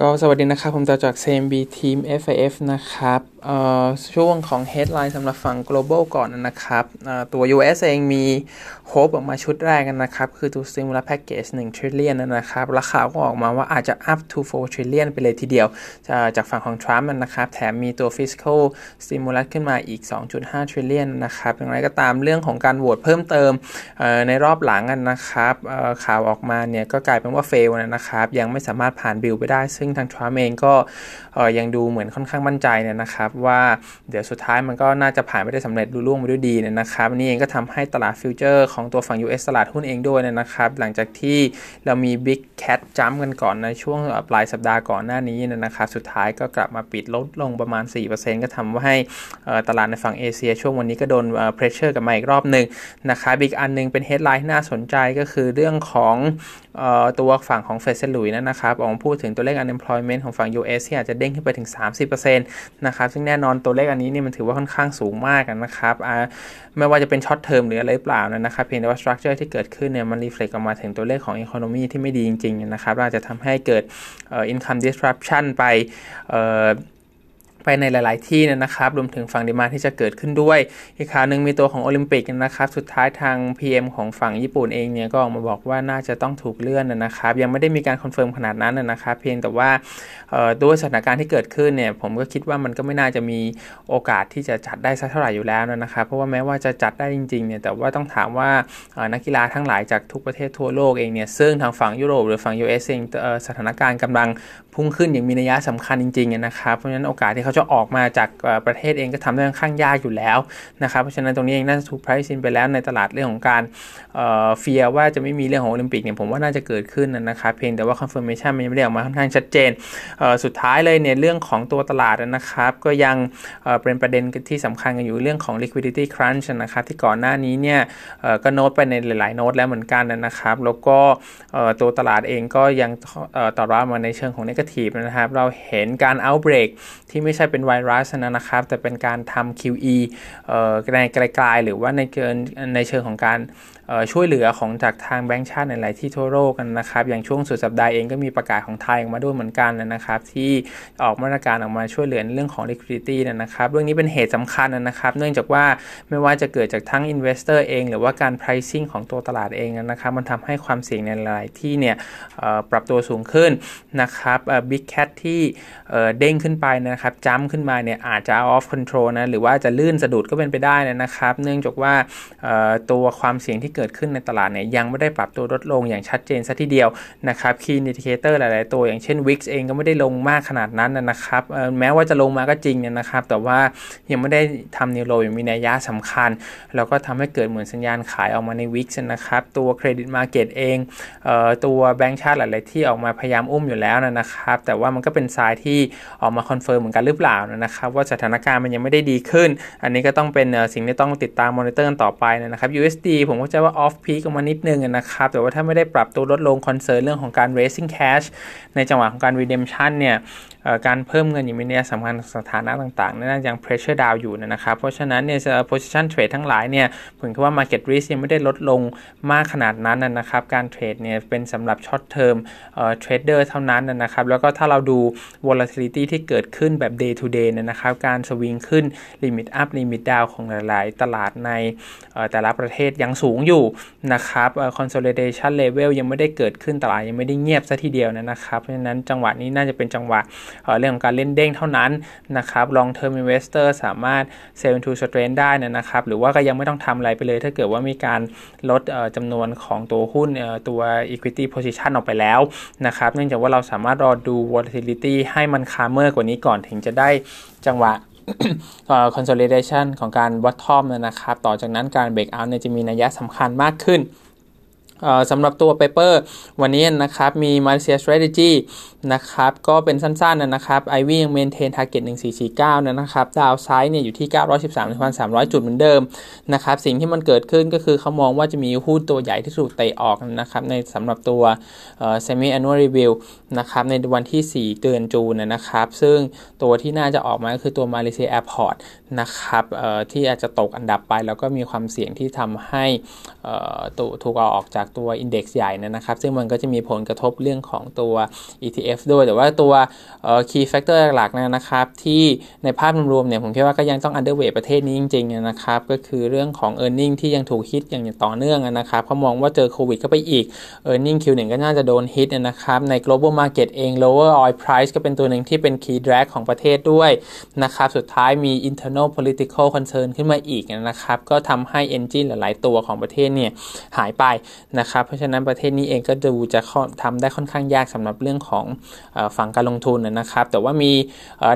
ก็สวัสดีนะครับ ผมจะจาก CMB Team FIF นะครับช่วงของ headline สำหรับฝั่ง global ก่อนนะครับตัว US เองมีโฮปออกมาชุดแรกกันนะครับ คือตัว stimulus package 1 trillion นะครับราคาก็ออกมาว่าอาจจะ up to 4 trillion ไปเลยทีเดียว จากฝั่งของ Trump นะครับ แถมมีตัว fiscal stimulus ขึ้นมาอีก 2.5 trillion นะครับอย่างไรก็ตามเรื่องของการโหวตเพิ่มเติมในรอบหลังกันนะครับข่าวออกมาเนี่ยก็กลายเป็นว่า fail นะครับยังไม่สามารถผ่านบิลไปได้ซึ่งทางทรัมป์เองก็ยังดูเหมือนค่อนข้างมั่นใจเนี่ยนะครับว่าเดี๋ยวสุดท้ายมันก็น่าจะผ่านไปได้สำเร็จลุล่วงไปด้วยดีเนี่ยนะครับนี่เองก็ทำให้ตลาดฟิวเจอร์ของตัวฝั่ง US ตลาดหุ้นเองด้วยนะครับ หลังจากที่เรามี Big Cat จัมกันก่อนในช่วงปลายสัปดาห์ก่อนหน้านี้นะครับ สุดท้ายก็กลับมาปิดลดลงประมาณ 4%ก็ทำให้ตลาดในฝั่งเอเชีย ช่วงวันนี้ก็โดนpressure กลับมาอีกรอบหนึ่งนะครับอีกอันนึงเป็น headline ที่น่าสนใจก็คือเรื่องของตัวฝั่งของ Fed St. Louis นะครับออกมาพูดถึงตัวเลข unemployment ของฝั่ง US ที่อาจจะเด้งขึ้นไปถึง 30%นะครับ ซึ่งแน่นอนตัวเลขอันนี้เนี่ยมันถือว่าค่อนข้างสูงมากนะครับไม่ว่าจะเป็น short term หรืออะไรเปล่านะครับเพียงแต่ว่า structure ที่เกิดขึ้นเนี่ยมัน reflect ออกมาถึงตัวเลขของ economy ที่ไม่ดีจริงๆนะครับอาจจะทำให้เกิด income disruption ไป ไปในหลาย ๆ ที่นะครับ รวมถึงฝั่ง demand ที่จะเกิดขึ้นด้วย อีกข่าวหนึ่งมีตัวของโอลิมปิกนะครับ สุดท้ายทาง PM ของฝั่งญี่ปุ่นเองเนี่ยก็ออกมาบอกว่าน่าจะต้องถูกเลื่อนนะครับ ยังไม่ได้มีการ confirm ขนาดนั้นนะครับ เพียงแต่ว่าด้วยสถานการณ์ที่เกิดขึ้นเนี่ยผมก็คิดว่ามันก็ไม่น่าจะมีโอกาสที่จะจัดได้สักเท่าไหร่อยู่แล้วนะครับ เพราะว่าแม้ว่าจะจัดได้จริง ๆ เนี่ยแต่ว่าต้องถามว่านักกีฬาทั้งหลายจากทุกประเทศทั่วโลกเองเนี่ยซึ่งทางฝั่งยุโรปหรือฝั่ง US เองสถานการณ์กำลังพุ่งขึ้นอย่างมีนัยสำคัญจริงๆนะครับเพราะฉะนั้นโอกาสที่เขาจะออกมาจากประเทศเองก็ทำได้ค่อนข้างยากอยู่แล้วนะครับเพราะฉะนั้นตรงนี้เองน่าจะถูก price in ไปแล้วในตลาดเรื่องของการ fear ว่าจะไม่มีเรื่องของโอลิมปิกเนี่ยผมว่าน่าจะเกิดขึ้นนะครับเพียงแต่ว่า confirmation มันยังไม่ได้ออกมาค่อนข้างชัดเจน สุดท้ายเลยเนี่ยเรื่องของตัวตลาดนะครับ ก็ยังเป็นประเด็นที่สำคัญกันอยู่เรื่องของ liquidity crunch นะครับที่ก่อนหน้านี้เนี่ยก็โน้ตไปในหลายๆโน้ตแล้วเหมือนกันนะครับ แล้วก็ตัวตลาดเองก็ยังต่อรับมาในเชิงของนกาทีฟนะครับ เราเห็นการ outbreak ที่ไม่ใช่เป็นไวรัสนะครับ แต่เป็นการทำ QE ในไกลๆหรือว่าในเกินในเชิงของการช่วยเหลือของจากทางแบงก์ชาติในหลายที่ทั่วโลกกันนะครับ อย่างช่วงสุดสัปดาห์เองก็มีประกาศของไทยออกมาด้วยเหมือนกันนะครับ ที่ออกมาตรการออกมาช่วยเหลือนเรื่องของ liquidity นะครับ เรื่องนี้เป็นเหตุสำคัญนะครับ เนื่องจากว่าไม่ว่าจะเกิดจากทั้ง investor เอง หรือว่าการ pricing ของตัวตลาดเองนะครับ มันทำให้ความเสี่ยงในหลายที่เนี่ยปรับตัวสูงขึ้นนะครับ big cat ที่เด้งขึ้นไปนะครับจัมขึ้นมาเนี่ยอาจจะ off control นะหรือว่าจะลื่นสะดุดก็เป็นไปได้นะครับ เนื่องจากว่าตัวความเสี่ยงที่เกิดขึ้นในตลาดเนี่ยยังไม่ได้ปรับตัวลดลงอย่างชัดเจนซะทีเดียวนะครับ Key Indicator หลาย ๆ ตัวอย่างเช่น Wix เองก็ไม่ได้ลงมากขนาดนั้นนะครับแม้ว่าจะลงมาก็จริงเนี่ยนะครับ แต่ว่ายังไม่ได้ทำนิวโรอย่างมีนัยยะสำคัญ แล้วก็ทำให้เกิดเหมือนสัญญาณขายออกมาใน Wix นะครับ ตัวเครดิตมาเก็ตเองเออตัวแบงก์ชาติหลาย ๆ ที่ออกมาพยายามอุ้มอยู่แล้วนะครับ แต่ว่ามันก็เป็น sign ที่ออกมา confirm เหมือนกันหรือเปล่านะครับ ว่าสถานการณ์มันยังไม่ได้ดีขึ้น อันนี้ก็ต้องเป็นสิ่งที่ต้องติดตามมอนิเตอร์ต่อไปนะครับ USD ผมก็จะว่า off peak ออกมานิดนึงนะครับ แต่ว่าถ้าไม่ได้ปรับตัวลดลง concern เรื่องของการ raising cash ในจังหวะของการ redemption เนี่ย การเพิ่มเงินอย่างมีนัยสำคัญสถานะต่างๆนั่นยัง pressure down อยู่นะครับ เพราะฉะนั้นเนี่ย position trade ทั้งหลายเนี่ยผมคิดว่า market risk ยังไม่ได้ลดลงมากขนาดนั้นนะครับ การเทรดเนี่ยเป็นสำหรับ short term trader เท่านั้นนะครับ แล้วก็ถ้าเราดู volatility ที่เกิดขึ้นแบบ day to day นะครับ การสวิงขึ้น limit up limit down ของหลายๆ ตลาดในแต่ละประเทศยังสูงอยู่นะครับ consolidation level ยังไม่ได้เกิดขึ้นตลาดยังไม่ได้เงียบซะทีเดียวนะครับ เพราะฉะนั้นจังหวะนี้น่าจะเป็นจังหวะเรื่องของการเล่นเด้งเท่านั้นนะครับ long term investor สามารถ sell into strength ได้นะครับ หรือว่าก็ยังไม่ต้องทำอะไรไปเลย ถ้าเกิดว่ามีการลดจำนวนของตัวหุ้นตัว equity position ออกไปแล้วนะครับ เนื่องจากว่าเราสามารถรอดู volatility ให้มัน calmer กว่านี้ก่อนถึงจะได้จังหวะ consolidation ของการ bottom นะครับ ต่อจากนั้นการ break out เนี่ยจะมีนัยสำคัญมากขึ้น สำหรับตัว paper วันนี้นะครับ มี Malaysia Strategy นะครับ ก็เป็นสั้นๆนะครับ IV ยัง maintain target 1449นะครับดาวไซด์เนี่ยอยู่ที่ 913.300 จุดเหมือนเดิมนะครับ สิ่งที่มันเกิดขึ้นก็คือเขามองว่าจะมีหุ้นตัวใหญ่ที่ถูกเตะออกนะครับ ในสำหรับตัว semi annual review นะครับ ในวันที่ 4 เดือนจูนนะครับ ซึ่งตัวที่น่าจะออกมาก็คือตัว Malaysia Airport นะครับที่อาจจะตกอันดับไป แล้วก็มีความเสี่ยงที่ทำให้ตัวถูกเอาออกจากจากตัว Index ใหญ่นะครับ ซึ่งมันก็จะมีผลกระทบเรื่องของตัว ETF ด้วย แต่ว่าตัว key factor หลักๆนะครับที่ในภาพรวมเนี่ยผมคิดว่าก็ยังต้อง underweight ประเทศนี้จริงๆนะครับก็คือเรื่องของ e a r n i n g ที่ยังถูกฮิตอย่างต่อเนื่องนะครับเขามองว่าเจอโควิดก็ไปอีก e a r n i n g Q1 ก็น่าจะโดนฮิตนะครับใน global market เอง lower oil price ก็เป็นตัวหนึ่งที่เป็น key drag ของประเทศด้วยนะครับสุดท้ายมี internal political concern ขึ้นมาอีกนะครับก็ทำให้ engine หลายๆตัวของประเทศเนี่ยหายไปนะครับเพราะฉะนั้นประเทศนี้เองก็ดูจะทำได้ค่อนข้างยากสำหรับเรื่องของฝั่งการลงทุนนะครับ แต่ว่ามี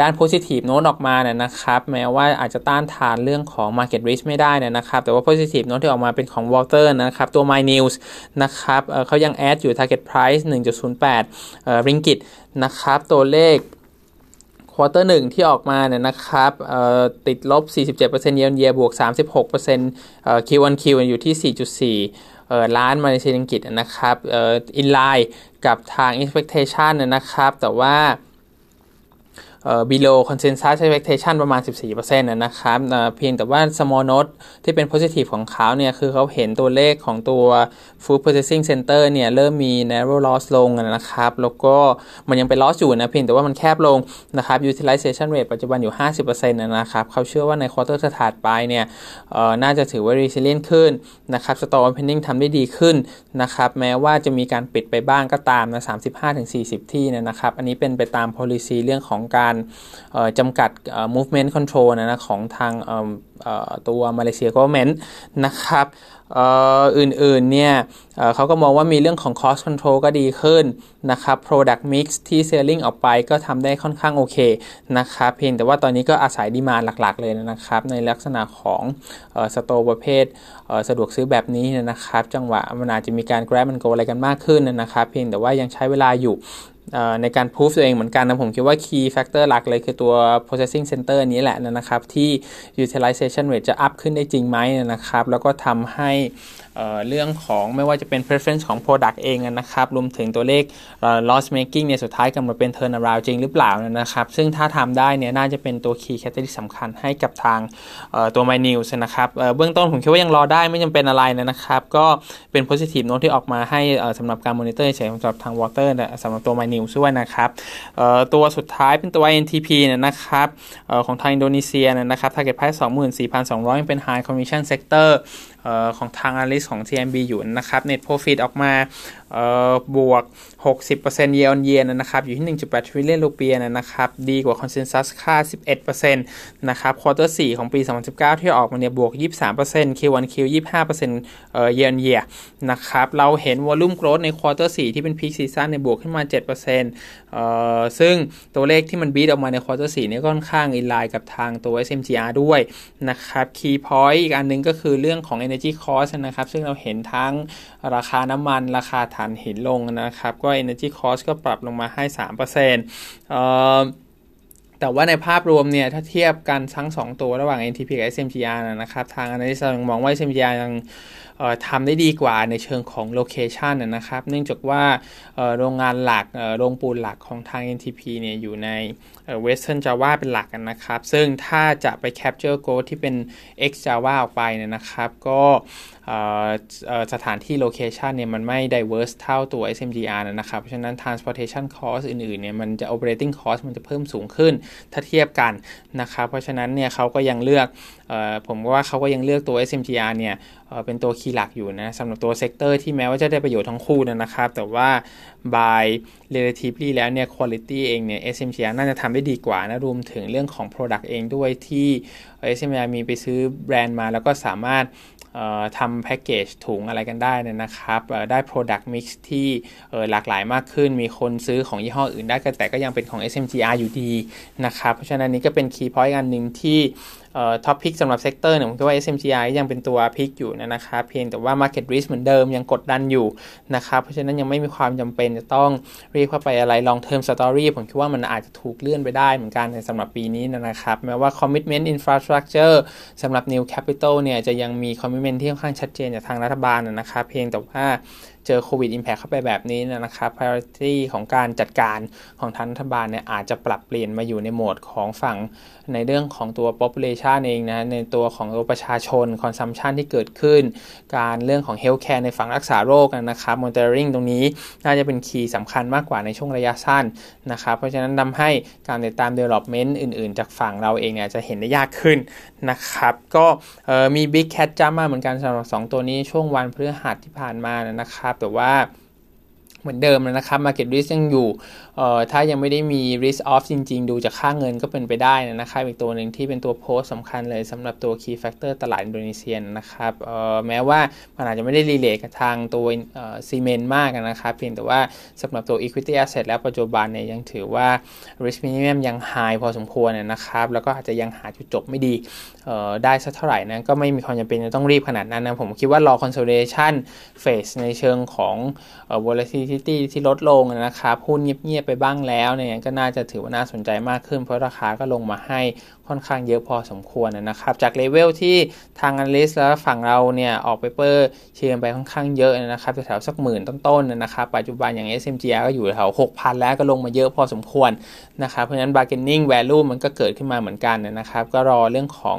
ด้าน positive note ออกมาเนี่ยนะครับ แม้ว่าอาจจะต้านทานเรื่องของ market risk ไม่ได้นะครับ แต่ว่า positive note ที่ออกมาเป็นของ Walter นะครับ ตัว My News นะครับเขายัง add อยู่ target price 1.08 ringgit นะครับ ตัวเลขควอเตอร์หนึ่งที่ออกมาเนี่ยนะครับติดลบ 47%เยนเยียบวก 36%เอ่อ Q1Q อยู่ที่ 4.4 ร้านมาเลเซียอังกฤษนะครับอินไลน์กับทาง expectation นะครับ แต่ว่า below consensus expectation ประมาณ 14%นะครับเพียงแต่ว่า small note ที่เป็น positive ของเขาเนี่ยคือเขาเห็นตัวเลขของตัว food processing center เนี่ยเริ่มมี narrow loss ลงนะครับแล้วก็มันยังเป็น loss อยู่นะเพียงแต่ว่ามันแคบลงนะครับ utilization rate ปัจจุบันอยู่ 50%นะครับเขาเชื่อว่าใน quarter ถัดไปเนี่ยน่าจะถือว่า resilient ขึ้นนะครับ store opening ทำได้ดีขึ้นนะครับแม้ว่าจะมีการปิดไปบ้างก็ตามนะ35-40 ที่นะครับอันนี้เป็นไปตาม policy เรื่องของการจำกัด movement control นะของทางตัวมาเลเซีย government นะครับอื่นๆเนี่ยเขาก็มองว่ามีเรื่องของ cost control ก็ดีขึ้นนะครับ product mix ที่ selling ออกไปก็ทำได้ค่อนข้างโอเคนะครับเพียงแต่ว่าตอนนี้ก็อาศัยดีมาหลักๆเลยนะครับ ในลักษณะของสโตร์ประเภทสะดวกซื้อแบบนี้นะครับ จังหวะมันอาจจะมีการ grab มัน go อะไรกันมากขึ้นนะครับ เพียงแต่ว่ายังใช้เวลาอยู่ ในการพูฟตัวเองเหมือนกันนะผมคิดว่า key factor หลักเลยคือตัว processing center นี้แหละนะครับ ที่ utilization rate จะ up ขึ้นได้จริงไหมนะครับ แล้วก็ทำให้เรื่องของไม่ว่าจะเป็น preference ของ product เองนะครับ รวมถึงตัวเลข loss making เนี่ยสุดท้ายกำลังเป็น turn around จริงหรือเปล่านะครับ ซึ่งถ้าทำได้เนี่ยน่าจะเป็นตัว key catalyst สำคัญให้กับทางตัว my news นะครับเบื้องต้นผมคิดว่ายังรอได้ไม่จำเป็นอะไรนะครับ ก็เป็น positive note ที่ออกมาให้สำหรับการ monitor เฉยสำหรับทาง water สำหรับตัว my news ด้วยนะครับตัวสุดท้ายเป็นตัว NTP นะครับของทางอินโดนีเซียนะครับ target price 24,200 เป็น high commission sector ของทาง analyst ของ TMB อยู่นะครับ net profit ออกมาบวก 60% year on year นะครับอยู่ที่ 1.8 trillion รูเปียนะครับดีกว่า consensus ค่า 11%นะครับ quarter 4 ของปี 2019 ที่ออกมาเนี่ยบวก 23% Q1Q 25% year on year นะครับเราเห็น volume growth ใน quarter 4 ที่เป็น peak season ในบวกขึ้นมา 7%ซึ่งตัวเลขที่มัน beat ออกมาใน quarter 4เนี่ยค่อนข้าง in line กับทางตัว SMGR ด้วยนะครับ key point อีกอันนึงก็คือเรื่องของ energy cost นะครับ ซึ่งเราเห็นทั้งราคาน้ำมัน ราคาถ่านหินลงนะครับ ก็ energy cost ก็ปรับลงมาให้ 3%เอ่อแต่ว่าในภาพรวมเนี่ย ถ้าเทียบกันทั้ง 2 ตัวระหว่าง NTP กับ SMGR นะครับ ทาง analyst มองว่า SMGR ยัง ทำได้ดีกว่าในเชิงของ location นะครับ เนื่องจากว่าโรงงานหลักโรงปูนหลักของทาง NTP เนี่ยอยู่ใน Western Java เป็นหลักนะครับ ซึ่งถ้าจะไป capture growth ที่เป็น X Java ออกไปเนี่ยนะครับ ก็สถานที่โลเคชันเนี่ยมันไม่ diverse เท่าตัว SMGR นะครับ เพราะฉะนั้น transportation cost อื่นๆเนี่ยมันจะ operating cost มันจะเพิ่มสูงขึ้นถ้าเทียบกันนะครับ เพราะฉะนั้นเนี่ยเขาก็ยังเลือกผมว่าเขาก็ยังเลือกตัว SMGR เนี่ย เป็นตัว key หลักอยู่นะสำหรับตัว sector ที่แม้ว่าจะได้ประโยชน์ทั้งคู่นะครับ แต่ว่า by relatively แล้วเนี่ย quality เองเนี่ย SMGR น่าจะทำได้ดีกว่านะรวมถึงเรื่องของ product เองด้วยที่ SMGR มีไปซื้อแบรนด์มาแล้วก็สามารถทำแพ็กเกจถุงอะไรกันได้นะครับ ได้ Product Mix ที่หลากหลายมากขึ้น มีคนซื้อของยี่ห้ออื่นได้แต่ก็ยังเป็นของ SMGR อยู่ดีนะครับ เพราะฉะนั้นนี้ก็เป็น Key Point อันหนึ่งที่ top pick สำหรับ sector เนี่ยผมคิดว่า SMGR ยังเป็นตัว pick อยู่นะครับเพียงแต่ว่า Market Risk เหมือนเดิมยังกดดันอยู่นะครับเพราะฉะนั้นยังไม่มีความจำเป็นจะต้องเรียกเข้าไปอะไร long term story ผมคิดว่ามันอาจจะถูกเลื่อนไปได้เหมือนกันในสำหรับปีนี้นะครับแม้ว่า commitment infrastructure สำหรับ new capital เนี่ยจะยังมี commitment ที่ค่อนข้างชัดเจนจากทางรัฐบาลนะครับเพียงแต่ว่า เจอโควิด impact เข้าไปแบบนี้นะครับ priority ของการจัดการของทางรัฐบาลเนี่ยอาจจะปรับเปลี่ยนมาอยู่ในโหมดของฝั่งในเรื่องของตัว population เองนะในตัวของตัวประชาชน consumption ที่เกิดขึ้น การเรื่องของ healthcare ในฝั่งรักษาโรคนะครับ monitoring ตรงนี้น่าจะเป็นคีย์สำคัญมากกว่าในช่วงระยะสั้นนะครับ เพราะฉะนั้นทำให้การติดตาม development อื่น ๆ จากฝั่งเราเองเนี่ยจะเห็นได้ยากขึ้นนะครับ ก็มี big cat jump มาเหมือนกันสำหรับ 2 ตัวนี้ช่วงวันพฤหัสที่ผ่านมานะครับแต่ว่า เหมือนเดิมนะครับ Market Risk ยังอยู่เอ่อถ้ายังไม่ได้มี risk off จริง ๆ ดูจากค่าเงินก็เป็นไปได้นะครับอีกตัวหนึ่งที่เป็นตัวโพสสำคัญเลยสำหรับตัว key factor ตลาดอินโดนีเซียนะครับเอ่อแม้ว่ามันอาจจะไม่ได้รีเลทกับทางตัวซีเมนต์มากนะครับเพียงแต่ว่าสำหรับตัว equity asset แล้วปัจจุบันเนี่ยยังถือว่า risk minimum ยัง high พอสมควรนะครับแล้วก็อาจจะยังหาจุดจบไม่ดีเอ่อได้สักเท่าไหร่นะก็ไม่มีความจำเป็นจะต้องรีบขนาดนั้นนะผมคิดว่ารอ consolidation phase ในเชิงของเอ่อ volatility ที่ลดลงนะครับหุ้นเงียบๆไปบ้างแล้วเนี่ยก็น่าจะถือว่าน่าสนใจมากขึ้น เพราะราคาก็ลงมาให้ค่อนข้างเยอะพอสมควรนะครับจาก level ที่ทาง analyst แล้วฝั่งเราเนี่ยออกไปเปอร์เชียร์ไปค่อนข้างเยอะนะครับแถวสักหมื่นต้นๆนะครับปัจจุบันอย่าง SMGR ก็อยู่แถว6,000 แล้วก็ลงมาเยอะพอสมควรนะครับเพราะฉะนั้น bargaining value มันก็เกิดขึ้นมาเหมือนกันนะครับก็รอเรื่องของ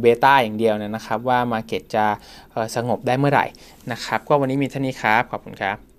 เบต้าอย่างเดียวนะครับว่า Market จะสงบได้เมื่อไหร่นะครับก็วันนี้มีเท่านี้ครับ ขอบคุณครับ